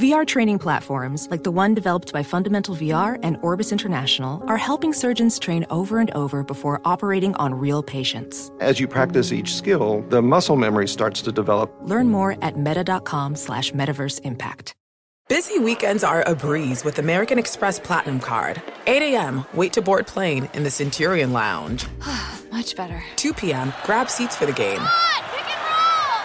VR training platforms, like the one developed by Fundamental VR and Orbis International, are helping surgeons train over and over before operating on real patients. As you practice each skill, the muscle memory starts to develop. Learn more at meta.com slash metaverse impact. Busy weekends are a breeze with American Express Platinum Card. 8 a.m., wait to board plane in the Centurion Lounge. Much better. 2 p.m., grab seats for the game.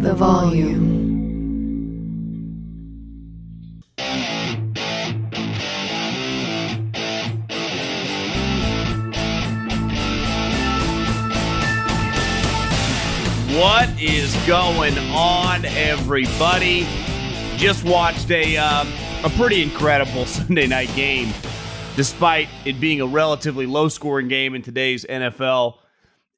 The volume. What is going on, everybody? Just watched a uh, a pretty incredible Sunday night game, despite it being a relatively low scoring game in today's NFL,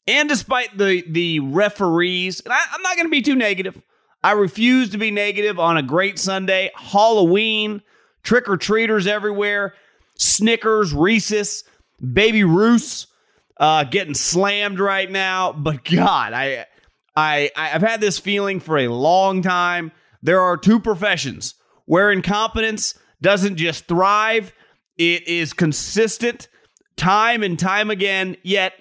and despite the the referees. And I, I'm not going to be too negative. I refuse to be negative on a great Sunday. Halloween, trick or treaters everywhere, Snickers, Reese's, Baby Ruths, uh, getting slammed right now. But God, I I, I've had this feeling for a long time. There are two professions where incompetence doesn't just thrive, it is consistent time and time again. Yet,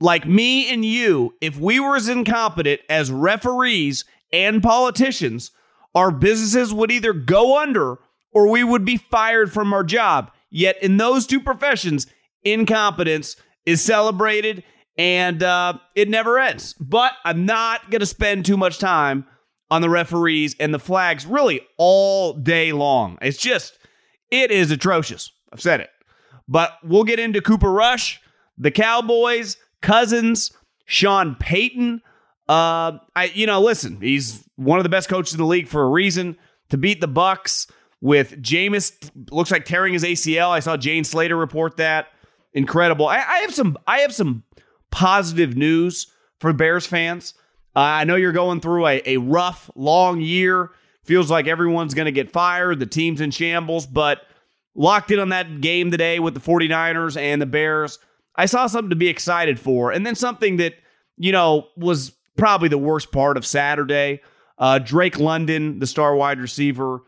like me and you, if we were as incompetent as referees and politicians, our businesses would either go under or we would be fired from our job. Yet, in those two professions, incompetence is celebrated and uh, it never ends. But I'm not going to spend too much time on the referees and the flags really all day long. It's just, it is atrocious. I've said it. But we'll get into Cooper Rush, the Cowboys, Cousins, Sean Payton. Uh, I, you know, listen, he's one of the best coaches in the league for a reason. To beat the Bucks with Jameis, looks like tearing his ACL. I saw Jane Slater report that. Incredible. I, I have some. I have some positive news for Bears fans. Uh, I know you're going through a, a rough, long year. Feels like everyone's going to get fired. The team's in shambles, but locked in on that game today with the 49ers and the Bears. I saw something to be excited for. And then something that, you know, was probably the worst part of Saturday. Uh, Drake London, the star wide receiver,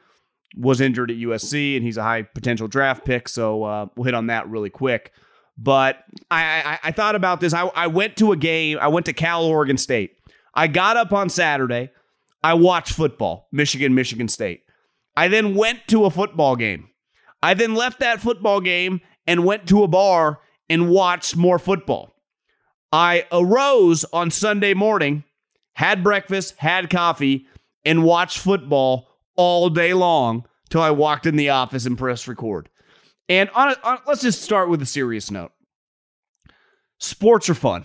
was injured at USC, and he's a high potential draft pick. So uh, we'll hit on that really quick. But I, I, I thought about this. I, I went to a game. I went to Cal Oregon State. I got up on Saturday. I watched football, Michigan, Michigan State. I then went to a football game. I then left that football game and went to a bar and watched more football. I arose on Sunday morning, had breakfast, had coffee, and watched football all day long till I walked in the office and pressed record. And on, a, on let's just start with a serious note. Sports are fun.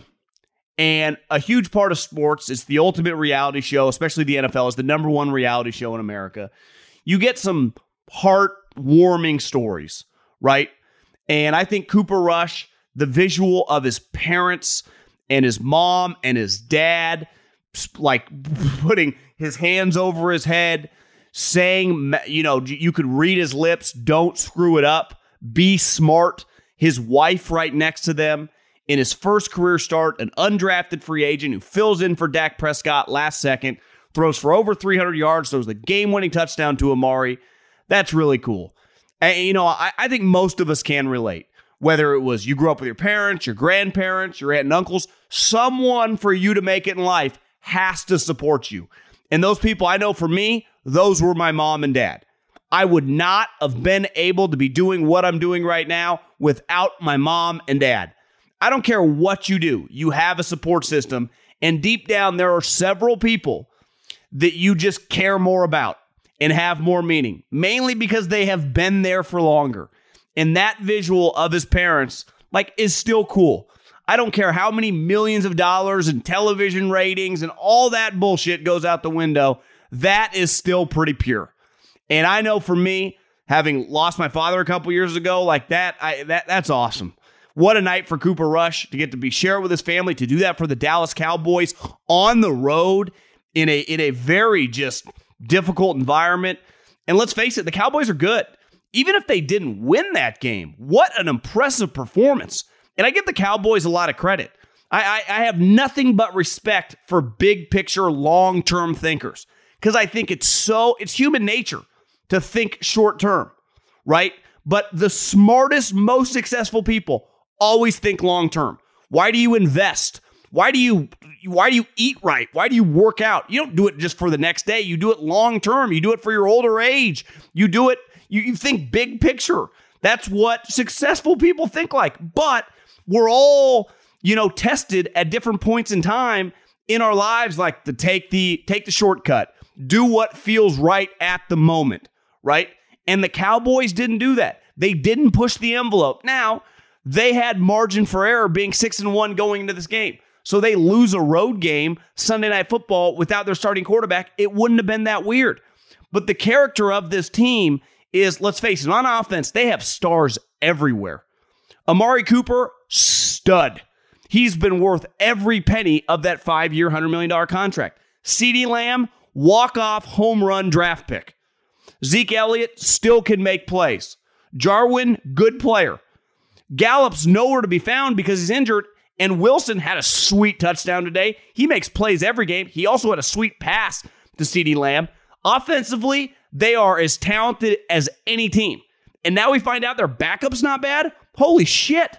And a huge part of sports is the ultimate reality show, especially the NFL is the number one reality show in America. You get some heartwarming stories, right? And I think Cooper Rush, the visual of his parents and his mom and his dad, like putting his hands over his head, saying, you know, you could read his lips, don't screw it up be smart. His wife right next to them in his first career start, an undrafted free agent who fills in for Dak Prescott last second, throws for over 300 yards, throws the game winning touchdown to Amari. That's really cool. And, you know, I, I think most of us can relate. Whether it was you grew up with your parents, your grandparents, your aunt and uncles, someone for you to make it in life has to support you. And those people, I know for me, those were my mom and dad. I would not have been able to be doing what I'm doing right now without my mom and dad. I don't care what you do, you have a support system. And deep down, there are several people that you just care more about and have more meaning, mainly because they have been there for longer. And that visual of his parents, like, is still cool. I don't care how many millions of dollars and television ratings and all that bullshit goes out the window. That is still pretty pure. And I know for me, having lost my father a couple years ago, like that, I that that's awesome. What a night for Cooper Rush to get to be shared with his family, to do that for the Dallas Cowboys on the road in a in a very just difficult environment. And let's face it, the Cowboys are good. Even if they didn't win that game, what an impressive performance. And I give the Cowboys a lot of credit. I, I, I have nothing but respect for big picture, long term thinkers because I think it's so, it's human nature to think short term, right? But the smartest, most successful people always think long term. Why do you invest? Why do you why do you eat right? Why do you work out? You don't do it just for the next day. You do it long term. You do it for your older age. You do it you, you think big picture. That's what successful people think like. But we're all, you know, tested at different points in time in our lives like to take the take the shortcut. Do what feels right at the moment, right? And the Cowboys didn't do that. They didn't push the envelope. Now, they had margin for error being 6 and 1 going into this game. So they lose a road game Sunday night football without their starting quarterback. It wouldn't have been that weird. But the character of this team is, let's face it, on offense, they have stars everywhere. Amari Cooper, stud. He's been worth every penny of that five year, $100 million contract. CeeDee Lamb, walk off home run draft pick. Zeke Elliott still can make plays. Jarwin, good player. Gallup's nowhere to be found because he's injured. And Wilson had a sweet touchdown today. He makes plays every game. He also had a sweet pass to CeeDee Lamb. Offensively, they are as talented as any team. And now we find out their backup's not bad. Holy shit.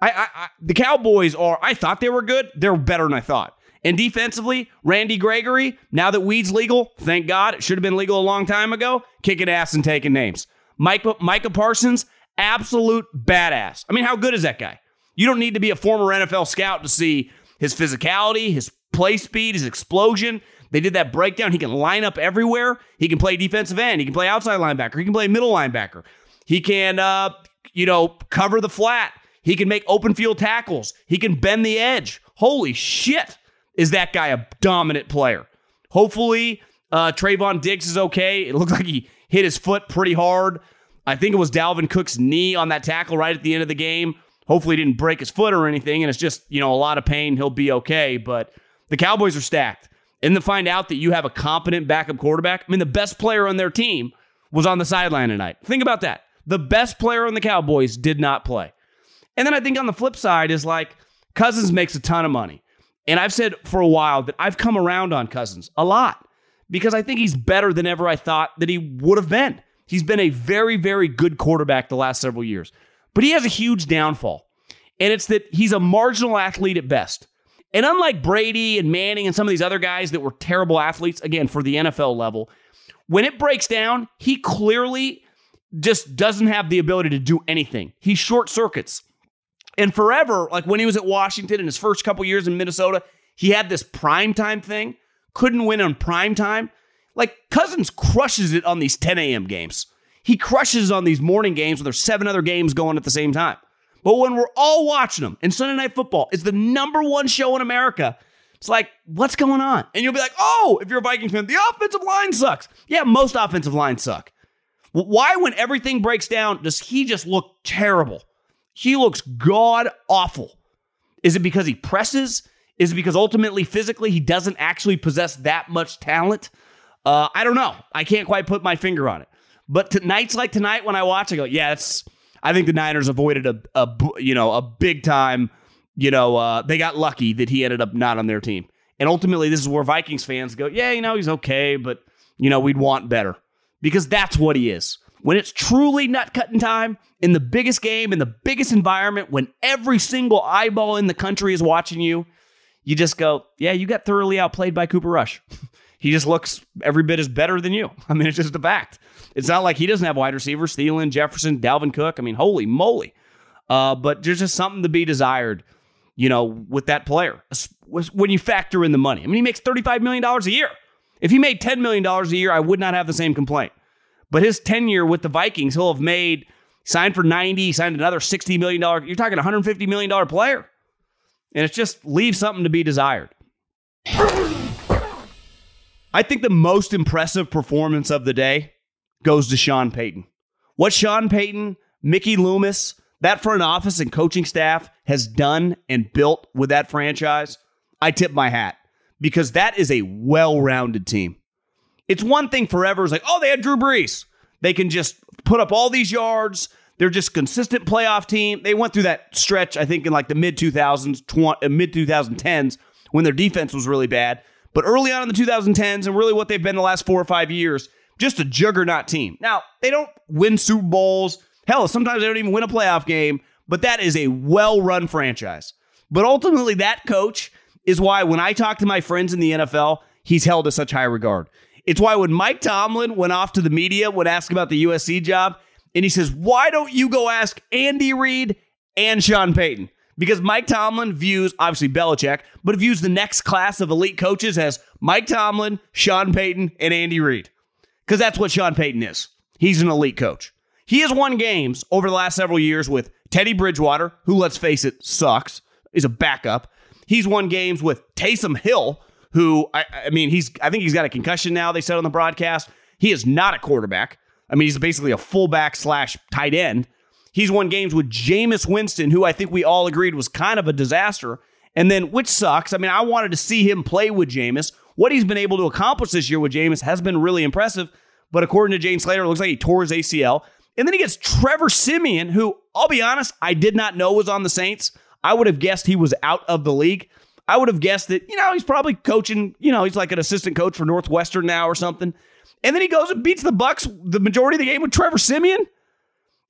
I, I, I, the Cowboys are, I thought they were good. They're better than I thought. And defensively, Randy Gregory, now that weed's legal, thank God, it should have been legal a long time ago, kicking ass and taking names. Micah, Micah Parsons, absolute badass. I mean, how good is that guy? You don't need to be a former NFL scout to see his physicality, his play speed, his explosion. They did that breakdown. He can line up everywhere. He can play defensive end. He can play outside linebacker. He can play middle linebacker. He can, uh, you know, cover the flat. He can make open field tackles. He can bend the edge. Holy shit, is that guy a dominant player? Hopefully, uh, Trevon Diggs is okay. It looked like he hit his foot pretty hard. I think it was Dalvin Cook's knee on that tackle right at the end of the game. Hopefully, he didn't break his foot or anything, and it's just, you know, a lot of pain. He'll be okay. But the Cowboys are stacked. And to find out that you have a competent backup quarterback, I mean, the best player on their team was on the sideline tonight. Think about that. The best player on the Cowboys did not play. And then I think on the flip side is like Cousins makes a ton of money. And I've said for a while that I've come around on Cousins a lot because I think he's better than ever I thought that he would have been. He's been a very, very good quarterback the last several years. But he has a huge downfall. And it's that he's a marginal athlete at best. And unlike Brady and Manning and some of these other guys that were terrible athletes, again, for the NFL level, when it breaks down, he clearly just doesn't have the ability to do anything. He short circuits. And forever, like when he was at Washington in his first couple years in Minnesota, he had this prime time thing, couldn't win on prime time. Like Cousins crushes it on these 10 a.m. games. He crushes on these morning games where there's seven other games going at the same time. But when we're all watching them and Sunday Night Football is the number one show in America, it's like, what's going on? And you'll be like, oh, if you're a Vikings fan, the offensive line sucks. Yeah, most offensive lines suck. Why, when everything breaks down, does he just look terrible? He looks god awful. Is it because he presses? Is it because ultimately, physically, he doesn't actually possess that much talent? Uh, I don't know. I can't quite put my finger on it. But t- nights like tonight, when I watch, I go, yeah. I think the Niners avoided a, a you know a big time. You know, uh, they got lucky that he ended up not on their team. And ultimately, this is where Vikings fans go, yeah, you know, he's okay, but, you know, we'd want better because that's what he is. When it's truly nut cutting time in the biggest game, in the biggest environment, when every single eyeball in the country is watching you, you just go, yeah, you got thoroughly outplayed by Cooper Rush. he just looks every bit as better than you. I mean, it's just a fact. It's not like he doesn't have wide receivers, Thielen, Jefferson, Dalvin Cook. I mean, holy moly. Uh, but there's just something to be desired, you know, with that player when you factor in the money. I mean, he makes $35 million a year. If he made $10 million a year, I would not have the same complaint. But his tenure with the Vikings, he'll have made, signed for 90, signed another $60 million. You're talking $150 million player. And it just leaves something to be desired. I think the most impressive performance of the day goes to Sean Payton. What Sean Payton, Mickey Loomis, that front office and coaching staff has done and built with that franchise, I tip my hat because that is a well rounded team. It's one thing forever is like, oh, they had Drew Brees. They can just put up all these yards. They're just consistent playoff team. They went through that stretch, I think, in like the mid 2000s, uh, mid 2010s when their defense was really bad. But early on in the 2010s, and really what they've been the last four or five years, just a juggernaut team. Now, they don't win Super Bowls. Hell, sometimes they don't even win a playoff game, but that is a well run franchise. But ultimately, that coach is why when I talk to my friends in the NFL, he's held to such high regard. It's why when Mike Tomlin went off to the media, would ask about the USC job, and he says, Why don't you go ask Andy Reid and Sean Payton? Because Mike Tomlin views, obviously Belichick, but views the next class of elite coaches as Mike Tomlin, Sean Payton, and Andy Reid. Because that's what Sean Payton is. He's an elite coach. He has won games over the last several years with Teddy Bridgewater, who, let's face it, sucks, is a backup. He's won games with Taysom Hill, who I, I mean, he's I think he's got a concussion now. They said on the broadcast he is not a quarterback. I mean, he's basically a fullback slash tight end. He's won games with Jameis Winston, who I think we all agreed was kind of a disaster. And then, which sucks. I mean, I wanted to see him play with Jameis. What he's been able to accomplish this year with Jameis has been really impressive. But according to Jane Slater, it looks like he tore his ACL. And then he gets Trevor Siemian, who I'll be honest, I did not know was on the Saints. I would have guessed he was out of the league. I would have guessed that, you know, he's probably coaching, you know, he's like an assistant coach for Northwestern now or something. And then he goes and beats the Bucks the majority of the game with Trevor Siemian.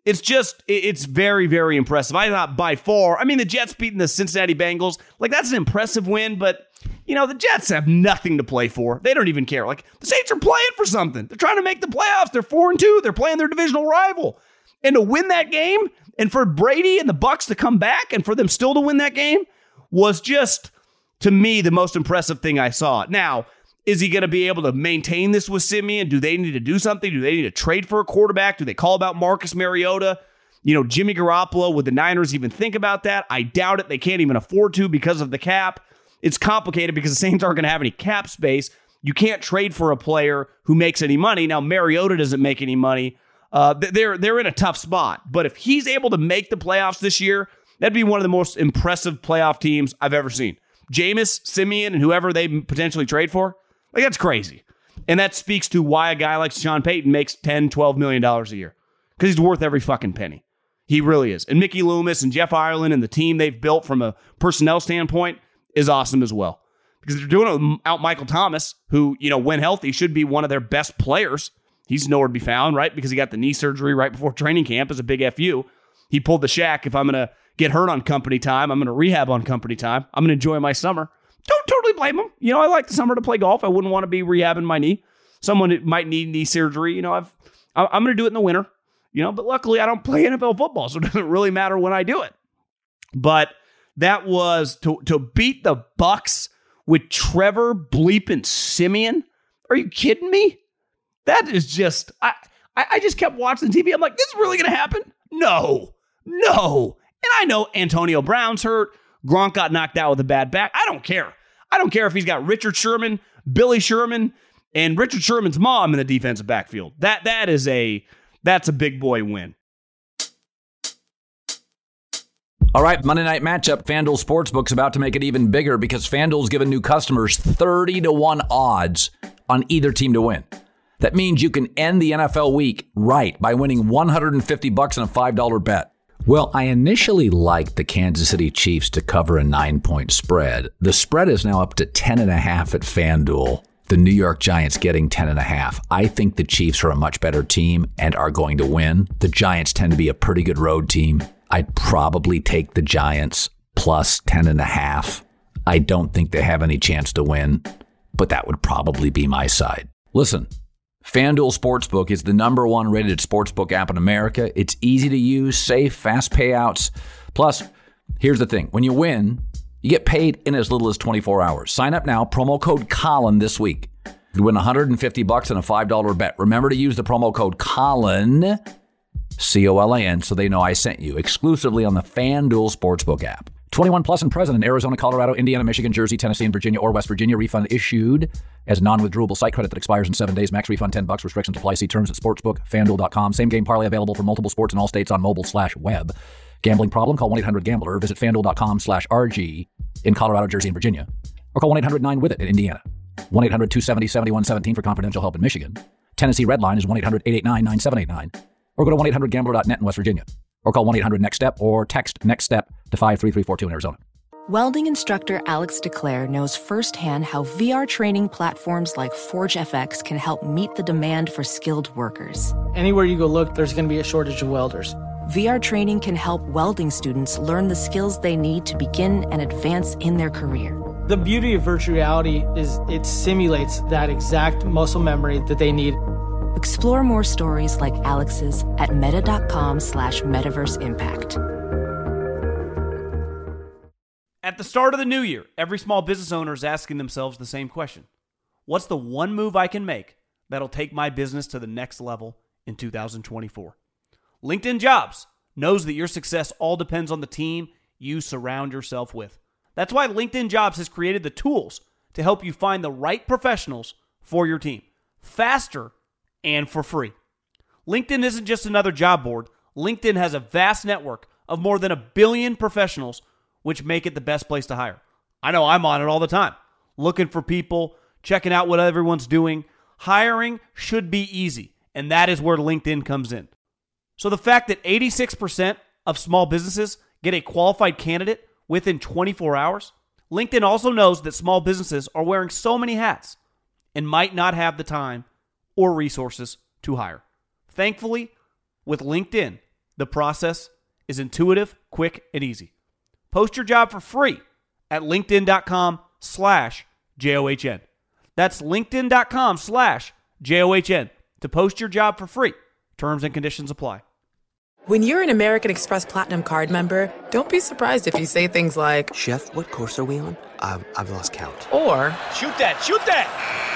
It's just, it's very, very impressive. I thought by far, I mean, the Jets beating the Cincinnati Bengals, like that's an impressive win, but, you know, the Jets have nothing to play for. They don't even care. Like the Saints are playing for something. They're trying to make the playoffs. They're four and two. They're playing their divisional rival. And to win that game, and for Brady and the Bucks to come back and for them still to win that game was just to me the most impressive thing I saw. Now, is he going to be able to maintain this with Siemian? Do they need to do something? Do they need to trade for a quarterback? Do they call about Marcus Mariota? You know, Jimmy Garoppolo, would the Niners even think about that? I doubt it. They can't even afford to because of the cap. It's complicated because the Saints aren't going to have any cap space. You can't trade for a player who makes any money. Now, Mariota doesn't make any money. Uh, they're they're in a tough spot. But if he's able to make the playoffs this year, that'd be one of the most impressive playoff teams I've ever seen. Jameis, Siemian, and whoever they potentially trade for, like that's crazy. And that speaks to why a guy like Sean Payton makes 10, 12 million dollars a year. Because he's worth every fucking penny. He really is. And Mickey Loomis and Jeff Ireland and the team they've built from a personnel standpoint is awesome as well. Because they're doing it without Michael Thomas, who, you know, when healthy, should be one of their best players. He's nowhere to be found, right? Because he got the knee surgery right before training camp as a big FU. He pulled the Shaq. If I'm going to get hurt on company time, I'm going to rehab on company time. I'm going to enjoy my summer. Don't totally blame him. You know, I like the summer to play golf. I wouldn't want to be rehabbing my knee. Someone might need knee surgery. You know, I've I'm going to do it in the winter. You know, but luckily I don't play NFL football, so it doesn't really matter when I do it. But that was to to beat the Bucks with Trevor bleeping Siemian. Are you kidding me? That is just I I just kept watching TV. I'm like, this is really gonna happen? No, no. And I know Antonio Brown's hurt. Gronk got knocked out with a bad back. I don't care. I don't care if he's got Richard Sherman, Billy Sherman, and Richard Sherman's mom in the defensive backfield. That that is a that's a big boy win. All right, Monday night matchup. FanDuel Sportsbook's about to make it even bigger because FanDuel's given new customers 30 to 1 odds on either team to win. That means you can end the NFL week right by winning 150 bucks on a $5 bet. Well, I initially liked the Kansas City Chiefs to cover a nine point spread. The spread is now up to 10.5 at FanDuel. The New York Giants getting 10.5. I think the Chiefs are a much better team and are going to win. The Giants tend to be a pretty good road team. I'd probably take the Giants plus 10.5. I don't think they have any chance to win, but that would probably be my side. Listen, FanDuel Sportsbook is the number one rated sportsbook app in America. It's easy to use, safe, fast payouts. Plus, here's the thing when you win, you get paid in as little as 24 hours. Sign up now, promo code Colin this week. You win 150 bucks and a $5 bet. Remember to use the promo code Colin, C O L A N, so they know I sent you exclusively on the FanDuel Sportsbook app. 21 plus and present in Arizona, Colorado, Indiana, Michigan, Jersey, Tennessee, and Virginia or West Virginia. Refund issued as non-withdrawable site credit that expires in seven days. Max refund 10 bucks. Restrictions apply. See terms at sportsbookfanduel.com. Same game parlay available for multiple sports in all states on mobile slash web. Gambling problem? Call 1-800-GAMBLER. Visit fanduel.com slash RG in Colorado, Jersey, and Virginia. Or call 1-800-9-WITH-IT in Indiana. 1-800-270-7117 for confidential help in Michigan. Tennessee Red Line is 1-800-889-9789. Or go to 1-800-GAMBLER.net in West Virginia or call 1 800 NEXT STEP or text NEXT STEP to 53342 in Arizona. Welding instructor Alex DeClaire knows firsthand how VR training platforms like ForgeFX can help meet the demand for skilled workers. Anywhere you go look, there's going to be a shortage of welders. VR training can help welding students learn the skills they need to begin and advance in their career. The beauty of virtual reality is it simulates that exact muscle memory that they need Explore more stories like Alex's at meta.com slash metaverse impact. At the start of the new year, every small business owner is asking themselves the same question What's the one move I can make that'll take my business to the next level in 2024? LinkedIn Jobs knows that your success all depends on the team you surround yourself with. That's why LinkedIn Jobs has created the tools to help you find the right professionals for your team faster and for free. LinkedIn isn't just another job board. LinkedIn has a vast network of more than a billion professionals, which make it the best place to hire. I know I'm on it all the time, looking for people, checking out what everyone's doing. Hiring should be easy, and that is where LinkedIn comes in. So the fact that 86% of small businesses get a qualified candidate within 24 hours, LinkedIn also knows that small businesses are wearing so many hats and might not have the time or resources to hire. Thankfully, with LinkedIn, the process is intuitive, quick, and easy. Post your job for free at linkedin.com slash J-O-H-N. That's linkedin.com slash J-O-H-N to post your job for free. Terms and conditions apply. When you're an American Express Platinum card member, don't be surprised if you say things like, Chef, what course are we on? I've, I've lost count. Or, Shoot that, shoot that!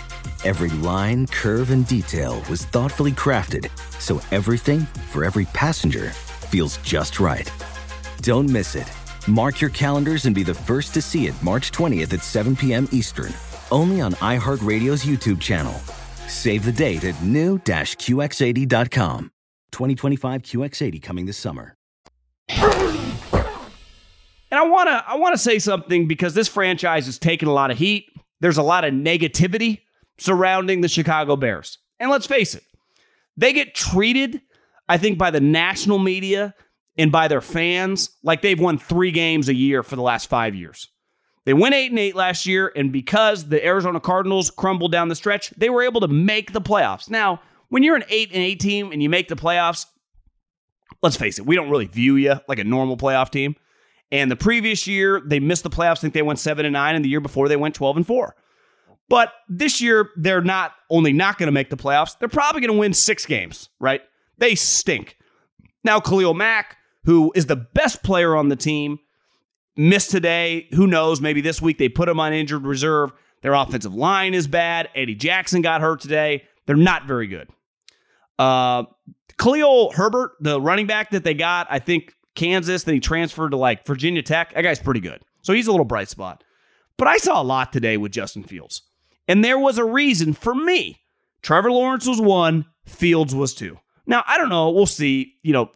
Every line, curve, and detail was thoughtfully crafted so everything for every passenger feels just right. Don't miss it. Mark your calendars and be the first to see it March 20th at 7 p.m. Eastern, only on iHeartRadio's YouTube channel. Save the date at new-QX80.com. 2025 QX80 coming this summer. And I want to I want to say something because this franchise is taking a lot of heat. There's a lot of negativity surrounding the Chicago Bears. And let's face it, they get treated, I think, by the national media and by their fans like they've won three games a year for the last five years. They went 8 and 8 last year, and because the Arizona Cardinals crumbled down the stretch, they were able to make the playoffs. Now, when you're an 8 and 8 team and you make the playoffs, let's face it, we don't really view you like a normal playoff team. And the previous year, they missed the playoffs. I think they went seven and nine, and the year before they went 12 and four. But this year, they're not only not going to make the playoffs, they're probably going to win six games, right? They stink. Now, Khalil Mack, who is the best player on the team, missed today. Who knows? Maybe this week they put him on injured reserve. Their offensive line is bad. Eddie Jackson got hurt today. They're not very good. Uh, Khalil Herbert, the running back that they got, I think Kansas, then he transferred to like Virginia Tech. That guy's pretty good. So he's a little bright spot. But I saw a lot today with Justin Fields. And there was a reason for me. Trevor Lawrence was one, Fields was two. Now, I don't know. We'll see. You know,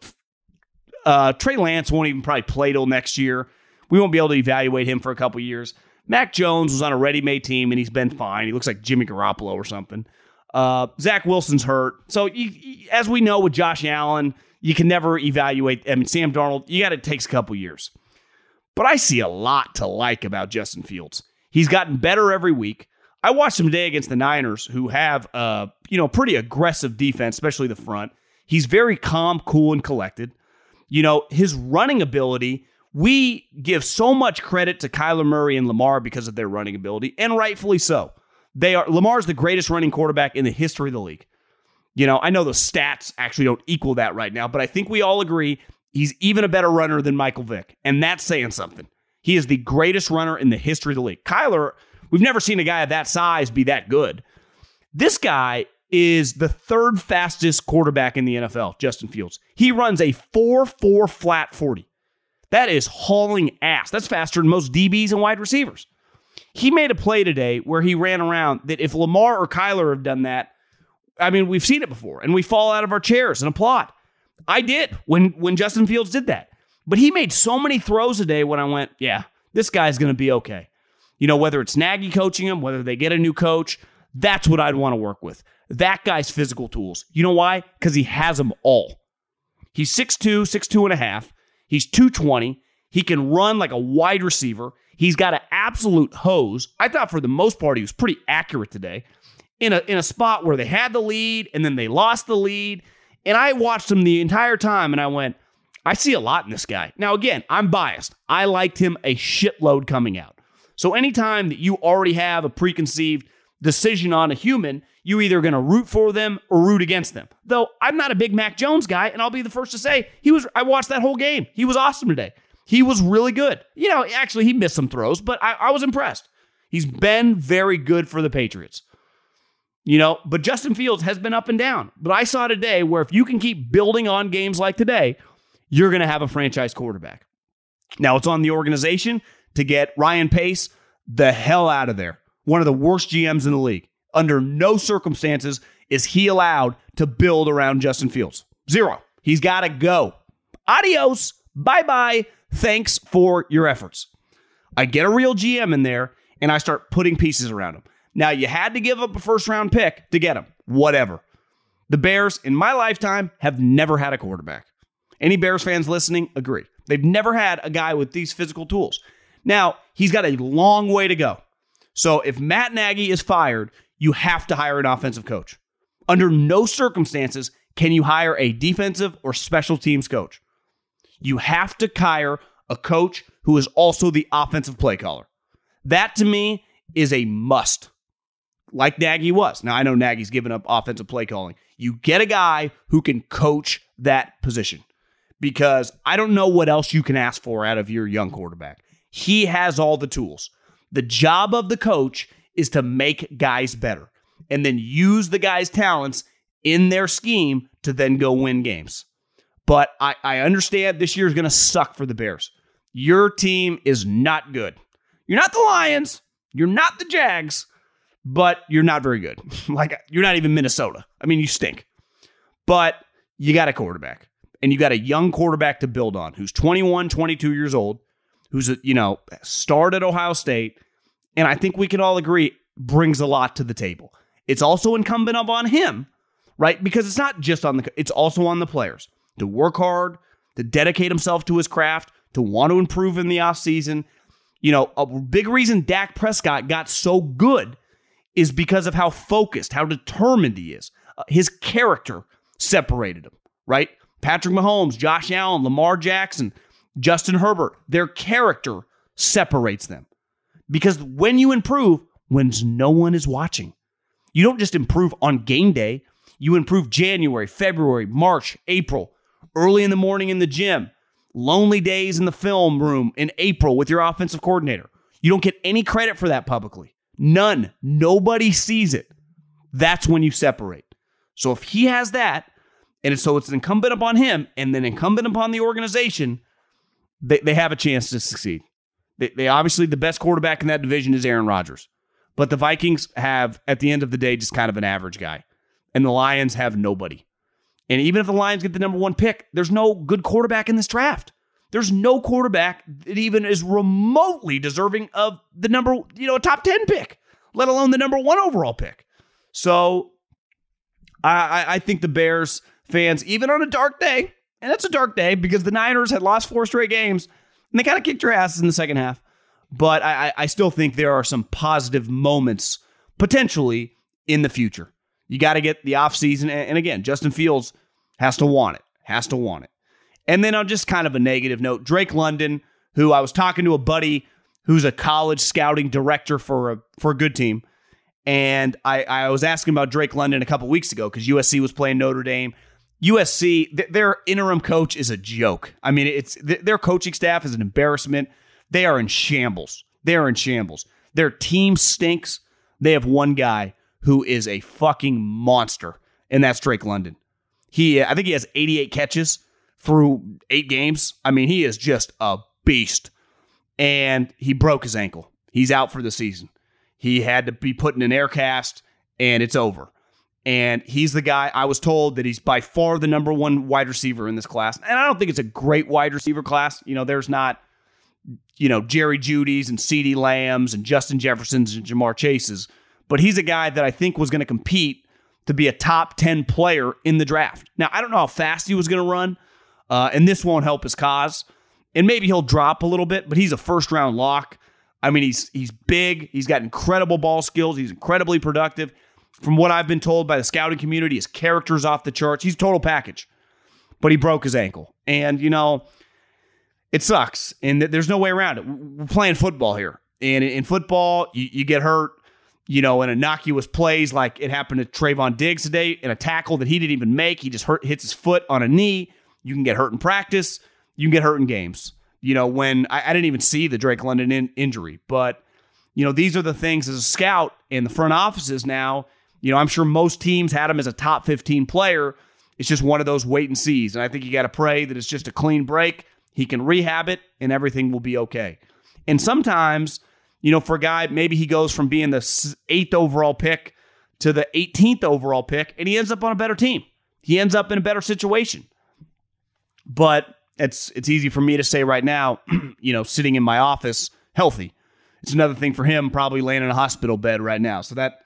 uh, Trey Lance won't even probably play till next year. We won't be able to evaluate him for a couple years. Mac Jones was on a ready made team and he's been fine. He looks like Jimmy Garoppolo or something. Uh, Zach Wilson's hurt. So, you, as we know with Josh Allen, you can never evaluate. I mean, Sam Darnold, you got to takes a couple years. But I see a lot to like about Justin Fields. He's gotten better every week. I watched him today against the Niners, who have a you know, pretty aggressive defense, especially the front. He's very calm, cool, and collected. You know, his running ability, we give so much credit to Kyler Murray and Lamar because of their running ability, and rightfully so. They are Lamar's the greatest running quarterback in the history of the league. You know, I know the stats actually don't equal that right now, but I think we all agree he's even a better runner than Michael Vick. And that's saying something. He is the greatest runner in the history of the league. Kyler, we've never seen a guy of that size be that good. This guy is the third fastest quarterback in the NFL, Justin Fields. He runs a 4 4 flat 40. That is hauling ass. That's faster than most DBs and wide receivers. He made a play today where he ran around that if Lamar or Kyler have done that, I mean, we've seen it before and we fall out of our chairs and applaud. I did when when Justin Fields did that. But he made so many throws today when I went, yeah, this guy's going to be okay. You know, whether it's Nagy coaching him, whether they get a new coach, that's what I'd want to work with. That guy's physical tools. You know why? Because he has them all. He's 6'2, 6'2 and a half. He's 220. He can run like a wide receiver. He's got an absolute hose. I thought for the most part he was pretty accurate today. In a in a spot where they had the lead and then they lost the lead. And I watched him the entire time and I went, I see a lot in this guy. Now, again, I'm biased. I liked him a shitload coming out. So anytime that you already have a preconceived decision on a human, you either going to root for them or root against them. Though I'm not a big Mac Jones guy, and I'll be the first to say he was. I watched that whole game. He was awesome today. He was really good. You know, actually, he missed some throws, but I, I was impressed. He's been very good for the Patriots. You know, but Justin Fields has been up and down. But I saw today where if you can keep building on games like today, you're going to have a franchise quarterback. Now it's on the organization to get Ryan Pace the hell out of there. One of the worst GMs in the league. Under no circumstances is he allowed to build around Justin Fields. Zero. He's got to go. Adios. Bye bye. Thanks for your efforts. I get a real GM in there and I start putting pieces around him. Now, you had to give up a first round pick to get him. Whatever. The Bears, in my lifetime, have never had a quarterback. Any Bears fans listening agree. They've never had a guy with these physical tools. Now, he's got a long way to go. So if Matt Nagy is fired, you have to hire an offensive coach. Under no circumstances can you hire a defensive or special teams coach. You have to hire a coach who is also the offensive play caller. That to me is a must, like Nagy was. Now, I know Nagy's given up offensive play calling. You get a guy who can coach that position because I don't know what else you can ask for out of your young quarterback. He has all the tools. The job of the coach is to make guys better and then use the guys' talents in their scheme to then go win games. But I, I understand this year is going to suck for the Bears. Your team is not good. You're not the Lions. You're not the Jags, but you're not very good. like, you're not even Minnesota. I mean, you stink. But you got a quarterback, and you got a young quarterback to build on who's 21, 22 years old, who's, a, you know, started Ohio State, and I think we can all agree brings a lot to the table. It's also incumbent upon him, right? Because it's not just on the, it's also on the players to work hard, to dedicate himself to his craft, to want to improve in the offseason. You know, a big reason Dak Prescott got so good is because of how focused, how determined he is. Uh, his character separated him, right? Patrick Mahomes, Josh Allen, Lamar Jackson, Justin Herbert, their character separates them. Because when you improve, when no one is watching, you don't just improve on game day, you improve January, February, March, April, early in the morning in the gym, lonely days in the film room in April with your offensive coordinator. You don't get any credit for that publicly. None. Nobody sees it. That's when you separate. So if he has that, and so it's incumbent upon him and then incumbent upon the organization, they, they have a chance to succeed. They, they obviously, the best quarterback in that division is Aaron Rodgers. But the Vikings have, at the end of the day, just kind of an average guy. And the Lions have nobody. And even if the Lions get the number one pick, there's no good quarterback in this draft. There's no quarterback that even is remotely deserving of the number, you know, a top 10 pick, let alone the number one overall pick. So I, I think the Bears fans, even on a dark day, and it's a dark day because the Niners had lost four straight games and they kind of kicked your asses in the second half. But I, I still think there are some positive moments potentially in the future. You got to get the offseason. And again, Justin Fields has to want it, has to want it. And then on just kind of a negative note, Drake London, who I was talking to a buddy who's a college scouting director for a for a good team. And I, I was asking about Drake London a couple weeks ago because USC was playing Notre Dame. USC, th- their interim coach is a joke. I mean, it's th- their coaching staff is an embarrassment. They are in shambles. They are in shambles. Their team stinks. They have one guy who is a fucking monster, and that's Drake London. He, I think he has 88 catches through eight games. I mean, he is just a beast. And he broke his ankle. He's out for the season. He had to be put in an air cast, and it's over. And he's the guy I was told that he's by far the number one wide receiver in this class. And I don't think it's a great wide receiver class. You know, there's not, you know, Jerry Jeudy's and CeeDee Lambs and Justin Jefferson's and Ja'Marr Chase's but he's a guy that I think was going to compete to be a top 10 player in the draft. Now, I don't know how fast he was going to run, uh, and this won't help his cause. And maybe he'll drop a little bit, but he's a first round lock. I mean, he's he's big. He's got incredible ball skills. He's incredibly productive. From what I've been told by the scouting community, his character's off the charts. He's total package. But he broke his ankle. And, you know, it sucks. And there's no way around it. We're playing football here. And in football, you, you get hurt you know, in innocuous plays like it happened to Trevon Diggs today in a tackle that he didn't even make. He just hurt, hits his foot on a knee. You can get hurt in practice. You can get hurt in games. You know, when I, I didn't even see the Drake London in, injury, but you know, these are the things as a scout in the front offices now. You know, I'm sure most teams had him as a top 15 player. It's just one of those wait and sees. And I think you got to pray that it's just a clean break. He can rehab it and everything will be okay. And sometimes you know, for a guy, maybe he goes from being the eighth overall pick to the 18th overall pick, and he ends up on a better team. He ends up in a better situation. But it's it's easy for me to say right now, you know, sitting in my office, healthy. It's another thing for him, probably laying in a hospital bed right now. So that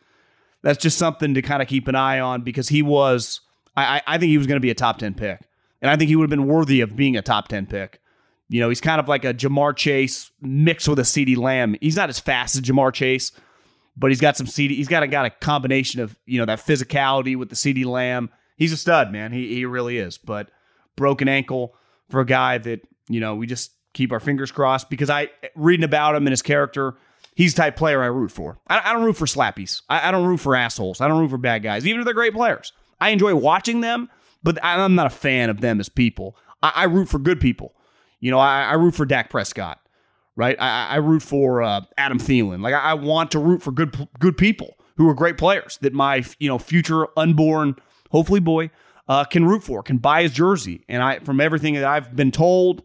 that's just something to kind of keep an eye on because he was, I, I think he was going to be a top 10 pick. And I think he would have been worthy of being a top 10 pick. You know, he's kind of like a Ja'Marr Chase mixed with a CeeDee Lamb. He's not as fast as Ja'Marr Chase, but he's got some CeeDee. He's got a, got a combination of, you know, that physicality with the CeeDee Lamb. He's a stud, man. He, he really is. But broken ankle for a guy that, you know, we just keep our fingers crossed because I, reading about him and his character, he's the type player I root for. I, I don't root for slappies. I, I don't root for assholes. I don't root for bad guys, even if they're great players. I enjoy watching them, but I'm not a fan of them as people. I, I root for good people. You know, I, I root for Dak Prescott, right? I, I root for uh, Adam Thielen. Like I, I want to root for good good people who are great players that my you know future unborn, hopefully boy, uh, can root for, can buy his jersey. And I, from everything that I've been told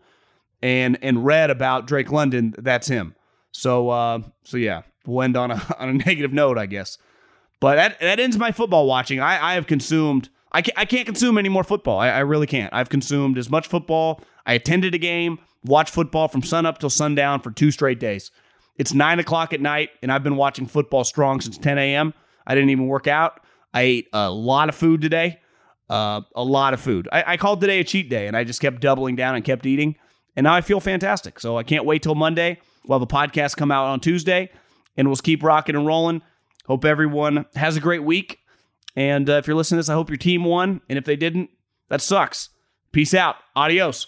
and and read about Drake London, that's him. So uh, so yeah, we'll end on a on a negative note, I guess. But that that ends my football watching. I, I have consumed. I can't, I can't consume any more football. I, I really can't. I've consumed as much football I attended a game, watched football from sun up till sundown for two straight days. It's nine o'clock at night, and I've been watching football strong since 10 a.m. I didn't even work out. I ate a lot of food today, uh, a lot of food. I, I called today a cheat day, and I just kept doubling down and kept eating. And now I feel fantastic. So I can't wait till Monday. We'll have a podcast come out on Tuesday, and we'll keep rocking and rolling. Hope everyone has a great week. And uh, if you're listening to this, I hope your team won. And if they didn't, that sucks Peace out. Adios.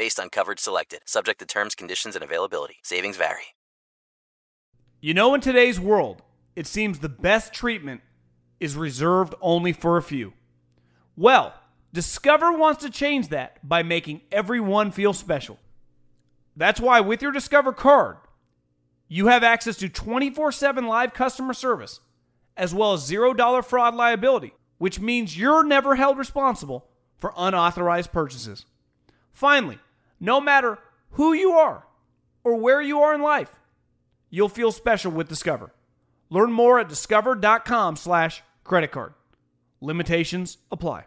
Based on coverage selected, subject to terms, conditions, and availability. Savings vary. You know, in today's world, it seems the best treatment is reserved only for a few. Well, Discover wants to change that by making everyone feel special. That's why, with your Discover card, you have access to 24 7 live customer service, as well as $0 fraud liability, which means you're never held responsible for unauthorized purchases. Finally, no matter who you are or where you are in life, you'll feel special with Discover. Learn more at discover.com slash credit card. Limitations apply.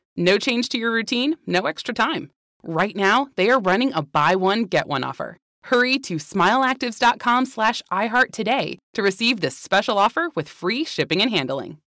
No change to your routine, no extra time. Right now, they are running a buy one, get one offer. Hurry to smileactives.com slash iHeart today to receive this special offer with free shipping and handling.